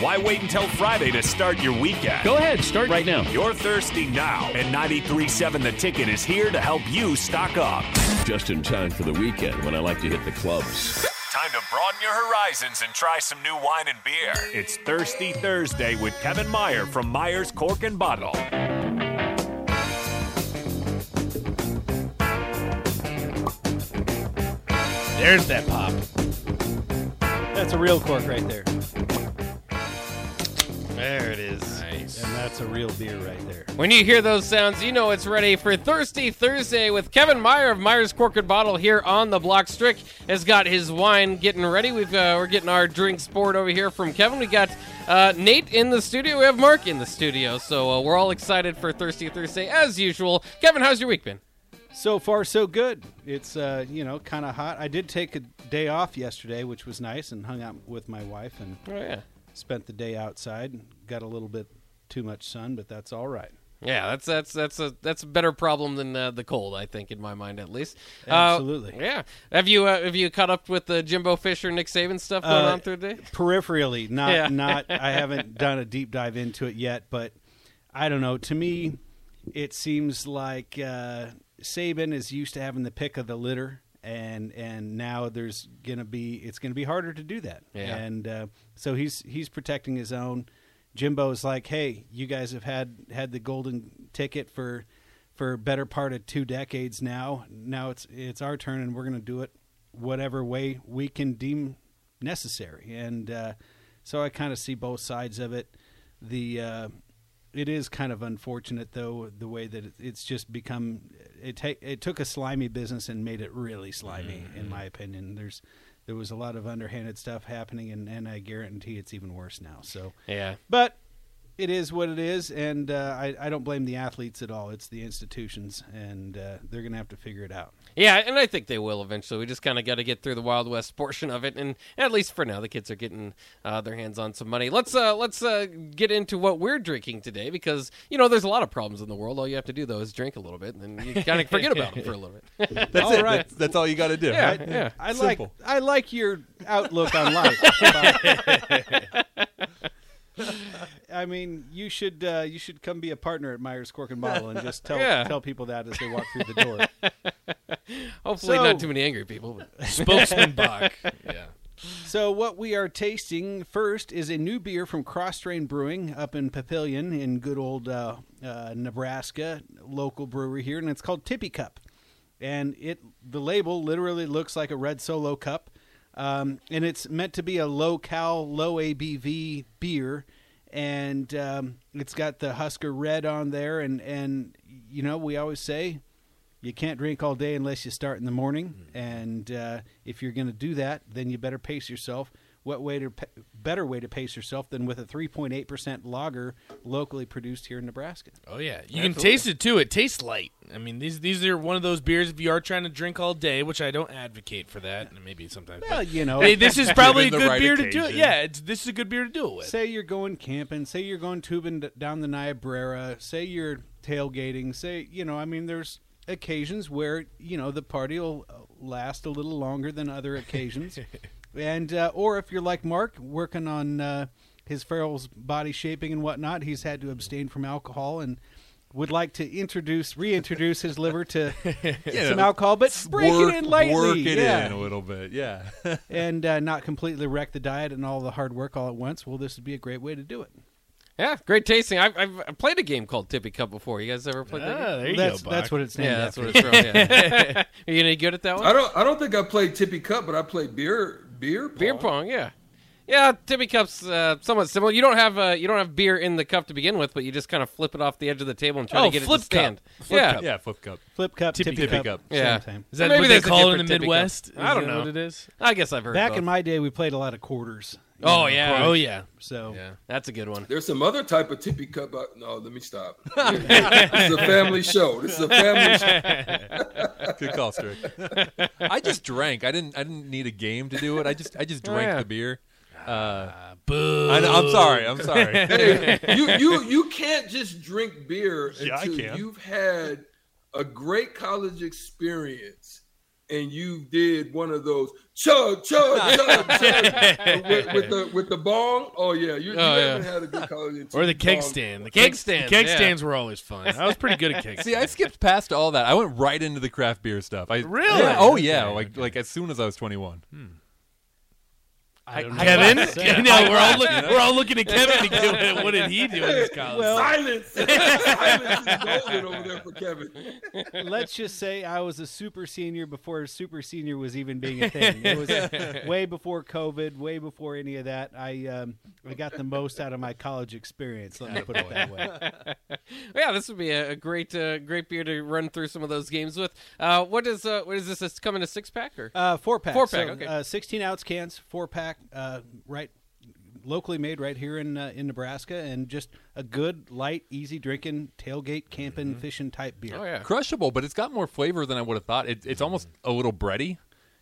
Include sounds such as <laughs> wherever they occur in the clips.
Why wait until Friday to start your weekend? Go ahead, start right now. You're thirsty now, and 93.7 The Ticket is here to help you stock up. Just in time for the weekend when I like to hit the clubs. Time to broaden your horizons and try some new wine and beer. It's Thirsty Thursday with Kevin Meyer from Meyer's Cork and Bottle. There's that pop. That's a real cork right there. There it is. Nice. And that's a real beer right there. When you hear those sounds, you know it's ready for Thirsty Thursday with Kevin Meyer of Meyer's Cork and Bottle here on the block. Strick has got his wine getting ready. We've uh, we're getting our drinks poured over here from Kevin. We got uh, Nate in the studio. We have Mark in the studio. So uh, we're all excited for Thirsty Thursday as usual. Kevin, how's your week been? So far, so good. It's uh, you know kind of hot. I did take a day off yesterday, which was nice, and hung out with my wife and Oh yeah. Spent the day outside. Got a little bit too much sun, but that's all right. Yeah, that's that's that's a that's a better problem than uh, the cold, I think, in my mind at least. Uh, Absolutely. yeah. Have you uh, have you caught up with the Jimbo Fisher, Nick Saban stuff going Uh, on through the day? Peripherally, not Yeah. not. <laughs> I haven't done a deep dive into it yet, but I don't know. To me, it seems like uh, Saban is used to having the pick of the litter, and and now there's gonna be it's gonna be harder to do that. Yeah. And uh, so he's he's protecting his own. Jimbo's like, hey, you guys have had had the golden ticket for for better part of two decades now. Now it's it's our turn, and we're going to do it whatever way we can deem necessary. And uh, so I kind of see both sides of it. The uh, it is kind of unfortunate though the way that it's just become it ta- it took a slimy business and made it really slimy in mm-hmm. my opinion. There's there was a lot of underhanded stuff happening and, and I guarantee it's even worse now. So Yeah. but it is what it is, and uh, I, I don't blame the athletes at all. It's the institutions, and uh, they're going to have to figure it out. Yeah, and I think they will eventually. We just kind of got to get through the Wild West portion of it, and at least for now, the kids are getting uh, their hands on some money. Let's uh, let's uh, get into what we're drinking today, because you know there's a lot of problems in the world. All you have to do though is drink a little bit, and then you kind of <laughs> forget about them for a little bit. <laughs> That's All it. right. That's, that's all you got to do. Yeah, right? yeah. I like I like your outlook on life. <laughs> I mean, you should uh, you should come be a partner at Meyer's Cork and Bottle and just tell Yeah. tell people that as they walk through the door. <laughs> Hopefully, So- not too many angry people. <laughs> Spokesman Bach. Yeah. So what we are tasting first is a new beer from Kros Strain Brewing up in Papillion in good old uh, uh, Nebraska, local brewery here, and it's called Tippy Cup. And it the label literally looks like a red Solo cup, um, and it's meant to be a low cal, low ABV beer, and um, it's got the Husker Red on there, and and you know we always say you can't drink all day unless you start in the morning. And uh, if you're going to do that, then you better pace yourself. What way to pa- better way to pace yourself than with a 3.8 percent lager locally produced here in Nebraska? Oh yeah, you can taste it too. It tastes light. I mean, these these are one of those beers if you are trying to drink all day, which I don't advocate for that, and maybe sometimes. Well, but- you know, Hey, this is <laughs> probably a good right beer to do it. Yeah, it's, this is a good beer to do it with. say you're going camping, say you're going tubing down the Niobrara, say you're tailgating, say you know, I mean, there's occasions where you know the party will uh, last a little longer than other occasions, <laughs> and uh, or if you're like Mark working on uh, his Farrell's body shaping and whatnot, he's had to abstain from alcohol and. Would like to introduce, reintroduce his liver to <laughs> some alcohol, but break work, it in lightly, Work it yeah in a little bit. Yeah. <laughs> and uh, not completely wreck the diet and all the hard work all at once. Well, this would be a great way to do it. Yeah, great tasting. I've, I've I've played a game called Tippy Cup before. You guys ever played that? Ah, game? there you that's go. that's what it's named Yeah, that's what it's from. Yeah. <laughs> Are you any good at that one? I don't. I don't think I played Tippy Cup, but I played beer. Beer. Beer pong, yeah. Yeah, Tippy Cup's uh, somewhat similar. You don't have uh, you don't have beer in the cup to begin with, but you just kind of flip it off the edge of the table and try Oh, to get it to stand. cup. yeah, cup. yeah. Flip cup. Flip cup, Tippy- tippy, tippy cup, cup. Yeah. same. Is that Maybe what they call it in the Midwest? I don't know. what it is. I guess I've heard. Back both. in my day, we played a lot of quarters. Oh, know, yeah. Oh yeah. So Yeah. That's a good one. There's some other type of Tippy Cup. uh, No, let me stop. <laughs> this is a family show. This is a family show. <laughs> Good call, Strick. <laughs> I just drank. I didn't. I didn't need a game to do it. I just. I just drank yeah. the beer. Uh, Boo. I know, I'm sorry. I'm sorry. <laughs> Hey, you you you can't just drink beer Yeah, until can. you've had a great college experience and you did one of those chug, chug, <laughs> chug, chug with, with the with the bong. Oh yeah, you, you Oh, yeah. haven't had a good college experience. Or the keg stand. The Keg keg, stands, The keg yeah. stands were always fun. I was pretty good at keg <laughs> See, I skipped past all that. I went right into the craft beer stuff. I, Really? Yeah. Oh yeah. Okay, like okay. like as soon as I was 21. I don't know Kevin? what <laughs> to. I know, we're all, look, we're all looking at Kevin to do it. What did he do in his college? Well- Silence. <laughs> Silence is golden over there for Kevin. <laughs> Let's just say I was a super senior before super senior was even being a thing. It was way before COVID, way before any of that. I um, I got the most out of my college experience. Let me put it that way. Yeah, this would be a, a great, uh, great beer to run through some of those games with. Uh, what is, uh, what is this? It's coming a six pack or? Uh, four pack. Four pack, So, okay. Uh, Sixteen ounce cans, four pack. Uh, right, locally made right here in uh, in Nebraska, and just a good, light, easy drinking tailgate camping, fishing type beer. oh yeah. Crushable, but it's got more flavor than I would have thought. It, it's almost a little bready.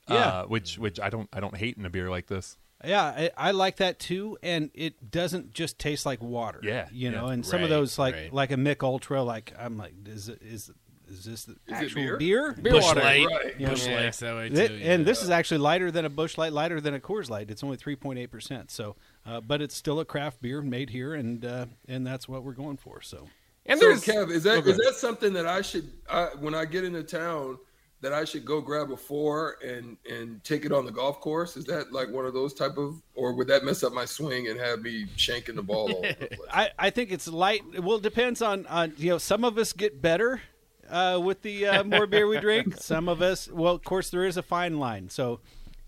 Yeah. Uh, which which I don't I don't hate in a beer like this. Yeah, I, I like that too, and it doesn't just taste like water. Yeah, you know, yeah. and some of those like right. like a Mich Ultra, like I'm like, is it- is is this the it actual beer? beer? Beer Busch water. Light. Right. Busch Yeah. Light's that way too. Th- yeah. And this is actually lighter than a Busch Light, lighter than a Coors Light. It's only 3.8 percent. So, uh, but it's still a craft beer made here, and uh, and that's what we're going for. So, And So, there's Kev, is that Okay. is that something that I should I, when I get into town that I should go grab a four and and take it on the golf course? Is that like one of those type of, or would that mess up my swing and have me shanking the ball all over the <laughs> place? I, I think it's light. Well, it depends on on you know. Some of us get better uh, with the uh, more beer we drink. <laughs> Some of us, well, of course, there is a fine line. So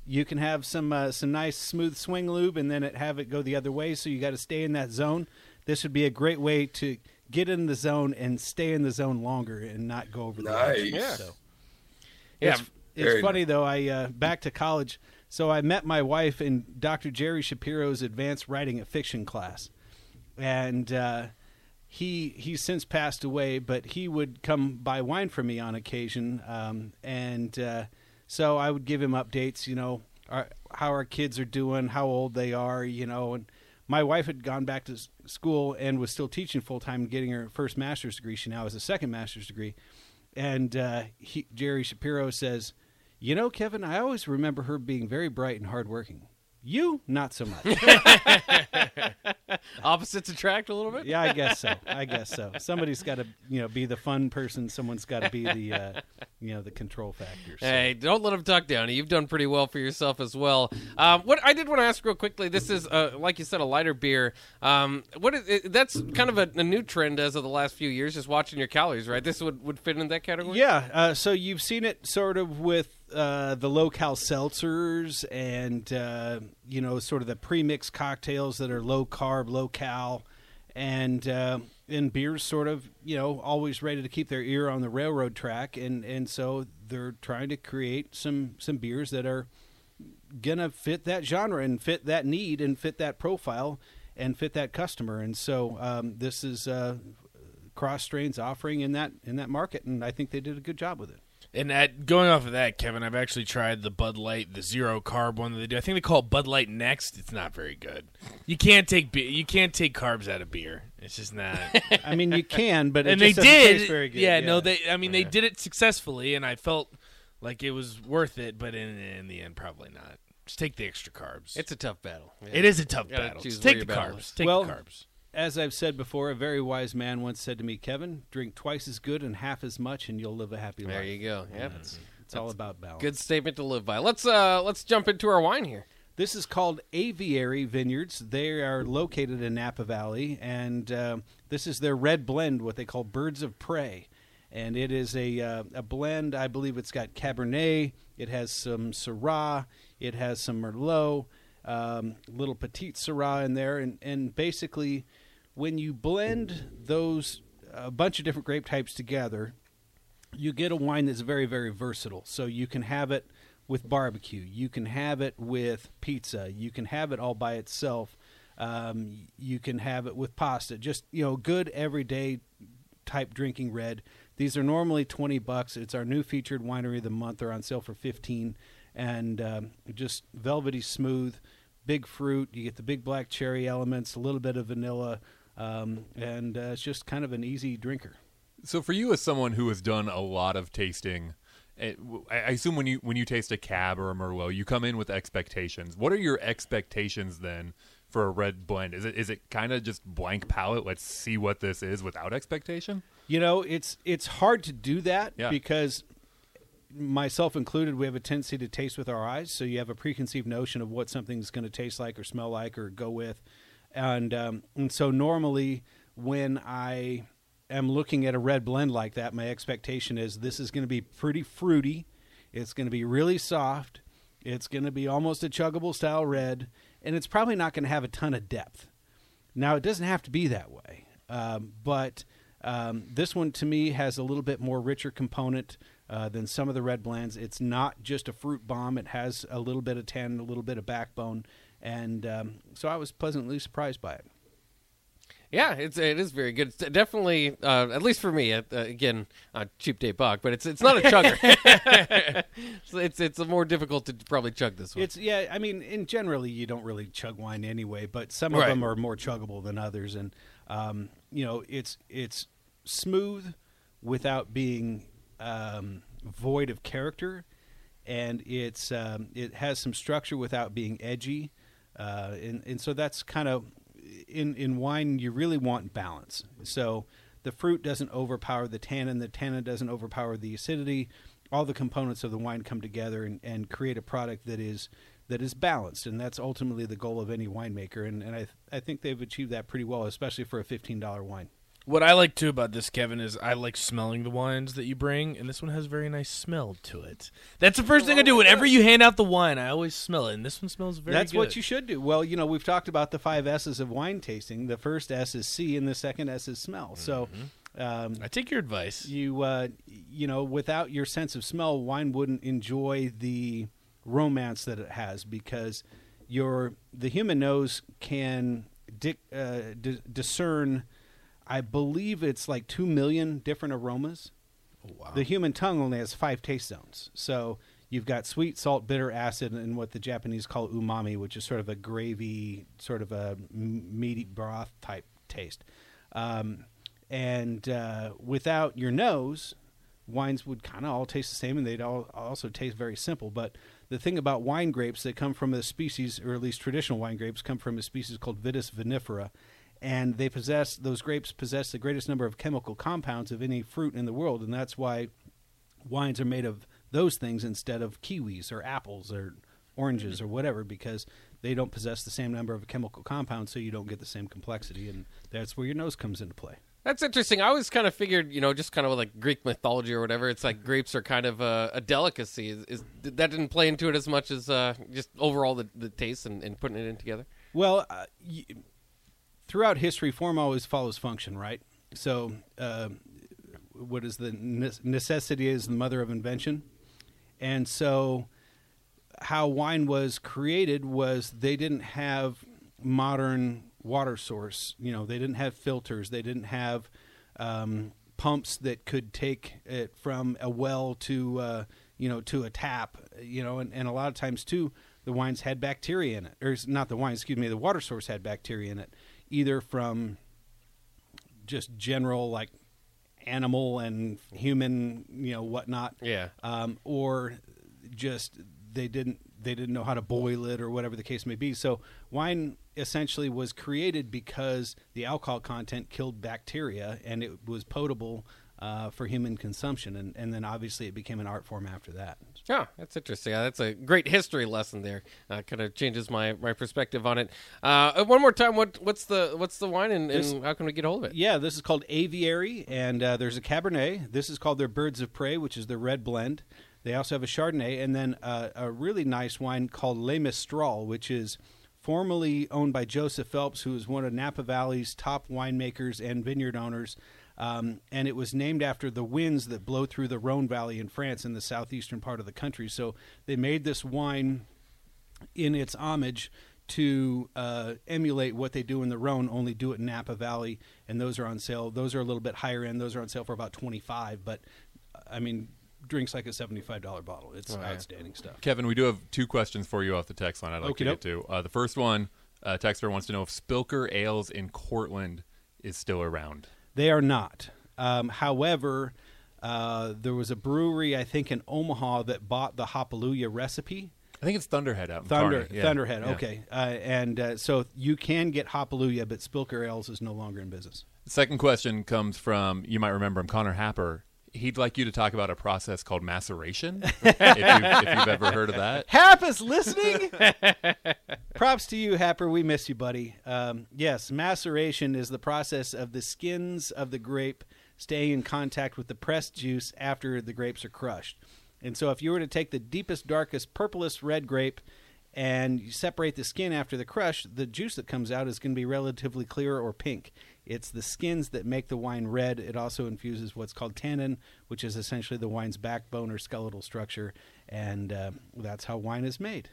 you can have some uh, some nice smooth swing lube, and then it, have it go the other way. So you got to stay in that zone. This would be a great way to get in the zone and stay in the zone longer and not go over the edge. Nice. Yeah. So. Yeah, It's, it's very funny though. I uh, back to college, so I met my wife in Dr. Jerry Shapiro's advanced writing and fiction class, and uh, he he's since passed away, but he would come buy wine for me on occasion, um, and uh, so I would give him updates. You know, our, how our kids are doing, how old they are, you know, and my wife had gone back to school and was still teaching full time, getting her first master's degree. She now has a second master's degree. And uh, he, Jerry Shapiro says, "You know, Kevin, I always remember her being very bright and hardworking. You, not so much. <laughs> opposites attract a little bit. yeah, I guess so. I guess so. Somebody's got to, you know, be the fun person. Someone's got to be the, uh, you know, the control factor. So. Hey, don't let him talk down. You've done pretty well for yourself as well. Um, what I did want to ask real quickly. This is, uh, like you said, a lighter beer. Um, what is, it, that's kind of a, a new trend as of the last few years. Just watching your calories, right? This would, would fit in that category. Yeah, uh, so you've seen it sort of with uh, the low cal seltzers and uh, you know sort of the pre-mixed cocktails that are low carb, low cal, and uh, and beers sort of you know always ready to keep their ear on the railroad track, and and so they're trying to create some some beers that are gonna fit that genre and fit that need and fit that profile and fit that customer, and so um, this is. Uh, Kros Strain's offering in that in that market, and I think they did a good job with it. And at, going off of that, Kevin, I've actually tried the Bud Light, the zero carb one that they do. I think they call it Bud Light Next. It's not very good. You can't take be- you can't take carbs out of beer. It's just not. <laughs> I mean, you can, but it and they just doesn't did. taste very good. Yeah, no, they. I mean, they did it successfully, and I felt like it was worth it. But in in the end, probably not. Just take the extra carbs. It's a tough battle. Yeah. it is a tough battle. Just take the your battle carbs. Take Well, the carbs. As I've said before, a very wise man once said to me, "Kevin, drink twice as good and half as much, and you'll live a happy life. There you go. Yep. It's all about balance. Good statement to live by. Let's uh let's jump into our wine here. This is called Aviary Vineyards. They are located in Napa Valley, and uh, this is their red blend, what they call Birds of Prey. And it is a uh, a blend. I believe it's got Cabernet. It has some Syrah. It has some Merlot. Um, little Petite Syrah in there, and and basically, when you blend those a bunch of different grape types together, you get a wine that's very very versatile. So you can have it with barbecue. You can have it with pizza. You can have it all by itself. Um, you can have it with pasta. Just you know good everyday type drinking red. These are normally 20 bucks. It's our new featured winery of the month. They're on sale for 15 and um, just velvety smooth big fruit. You get the big black cherry elements a little bit of vanilla um, and uh, it's just kind of an easy drinker So for you, as someone who has done a lot of tasting it, w- I I assume when you when you taste a cab or a merlot, you come in with expectations. What are your expectations then for a red blend? Is it is it kind of just blank palate? Let's see what this is without expectation. You know, it's it's hard to do that Yeah. because myself included, we have a tendency to taste with our eyes. So you have a preconceived notion of what something's going to taste like or smell like or go with, and um, and so normally when I am looking at a red blend like that, my expectation is this is going to be pretty fruity. It's going to be really soft. It's going to be almost a chuggable style red, and it's probably not going to have a ton of depth. Now, it doesn't have to be that way, um, but um, this one to me has a little bit more richer component uh, than some of the red blends. It's not just a fruit bomb; it has a little bit of tannin, a little bit of backbone, and um, so I was pleasantly surprised by it. Yeah, it's it is very good. It's definitely, uh, at least for me. Uh, again, uh, cheap day buck, but it's it's not a chugger. <laughs> <laughs> so it's it's more difficult to probably chug this one. It's yeah. I mean, in generally, you don't really chug wine anyway, but some of Right. them are more chuggable than others, and um, you know, it's it's smooth without being um, void of character, and it's um, it has some structure without being edgy, uh, and and so that's kind of in in wine you really want balance. So the fruit doesn't overpower the tannin, the tannin doesn't overpower the acidity. All the components of the wine come together and, and create a product that is that is balanced, and that's ultimately the goal of any winemaker. And, and I I think they've achieved that pretty well, especially for a fifteen dollar wine. What I like too about this, Kevin, is I like smelling the wines that you bring, and this one has a very nice smell to it. That's the first thing I do whenever you hand out the wine. I always smell it, and this one smells very. Good. That's what you should do. Well, you know, we've talked about the five S's of wine tasting. The first S is see, and the second S is smell. So, um, I take your advice. you uh, you know, without your sense of smell, wine wouldn't enjoy the romance that it has because your the human nose can di- uh, di- discern. I believe it's like two million different aromas. wow. The human tongue only has five taste zones. So you've got sweet, salt, bitter, acid, and what the Japanese call umami, which is sort of a gravy, sort of a meaty broth type taste. Um, and uh, without your nose, wines would kind of all taste the same, and they'd all also taste very simple. But the thing about wine grapes that come from a species, or at least traditional wine grapes, come from a species called Vitis vinifera, and they possess those grapes possess the greatest number of chemical compounds of any fruit in the world, and that's why wines are made of those things instead of kiwis or apples or oranges or whatever because they don't possess the same number of chemical compounds so you don't get the same complexity and that's where your nose comes into play That's interesting. I always kind of figured, you know, just kind of like Greek mythology or whatever. It's like grapes are kind of a, a delicacy. Is, is that didn't play into it as much as uh, just overall the, the taste and, and putting it in together? Well, uh, y- throughout history, form always follows function, right? So, uh, what is the ne- necessity is the mother of invention, and so how wine was created was they didn't have modern water source. You know, they didn't have filters. They didn't have um, pumps that could take it from a well to uh, you know to a tap. You know, and, and a lot of times too, the wines had bacteria in it, or not the wine. Excuse me, the water source had bacteria in it, either from just general like animal and human, you know, whatnot Yeah. um, or just they didn't they didn't know how to boil it or whatever the case may be. So wine essentially was created because the alcohol content killed bacteria and it was potable uh, for human consumption, and, and then obviously it became an art form after that. Yeah, that's interesting. Uh, that's a great history lesson there. Uh, kind of changes my, my perspective on it. Uh, one more time, what what's the what's the wine and, This- and how can we get a hold of it? Yeah, this is called Aviary, and uh, there's a Cabernet. This is called their Birds of Prey, which is their red blend. They also have a Chardonnay, and then uh, a really nice wine called Le Mistral, which is formerly owned by Joseph Phelps, who is one of Napa Valley's top winemakers and vineyard owners. Um, and it was named after the winds that blow through the Rhone Valley in France in the southeastern part of the country. So they made this wine in its homage to uh, emulate what they do in the Rhone, only do it in Napa Valley, and those are on sale. Those are a little bit higher end. Those are on sale for about twenty five, but I mean, drinks like a seventy five dollar bottle. It's Oh, yeah. outstanding stuff. Kevin, we do have two questions for you off the text line. I'd like to Okey-doke. get to. Uh, the first one, uh, texter wants to know if Spilker Ales in Cortland is still around. They are not. Um, however, Uh, there was a brewery, I think, in Omaha that bought the Hopluia recipe. I think it's Thunderhead out in Thunder. Yeah. Thunderhead. Yeah. Okay, uh, and uh, so you can get Hopluia, but Spilker Ales is no longer in business. Second question comes from you might remember him, Connor Happer. He'd like you to talk about a process called maceration. <laughs> if, you've, if you've ever heard of that, Hap is listening. <laughs> Props to you, Happer. We miss you, buddy. Um, yes, maceration is the process of the skins of the grape staying in contact with the pressed juice after the grapes are crushed. And so, if you were to take the deepest, darkest, purplest red grape and you separate the skin after the crush, the juice that comes out is going to be relatively clear or pink. It's the skins that make the wine red. It also infuses what's called tannin, which is essentially the wine's backbone or skeletal structure, and uh, that's how wine is made.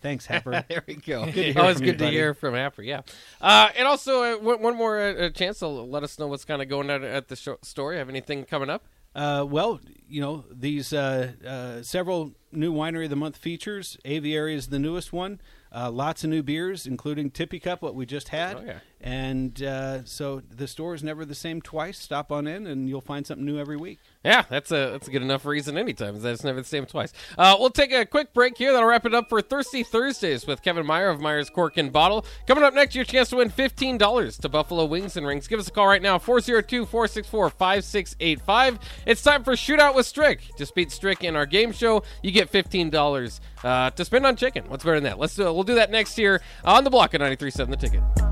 Thanks, Happer. <laughs> There we go. to hear Always from you, good to buddy. hear from Happer. Yeah, uh, and also uh, one, one more uh, uh, chance to let us know what's kind of going on at the show, store. Have anything coming up? Uh, well, you know these uh, uh, several new winery of the month features. Aviary is the newest one. Uh, lots of new beers, including Tippy Cup, what we just had. Oh, yeah. And uh, so the store is never the same twice. Stop on in, and you'll find something new every week. Yeah, that's a that's a good enough reason anytime. That's never the same twice. Uh, we'll take a quick break here. That'll wrap it up for Thirsty Thursdays with Kevin Meyer of Meyer's Cork and Bottle. Coming up next, your chance to win fifteen dollars to Buffalo Wings and Rings. Give us a call right now 402-464-5685. It's time for Shootout with Strick. Just beat Strick in our game show. You get fifteen dollars uh, to spend on chicken. What's better than that? Let's do. We'll do that next year on the block at 93.7 The Ticket.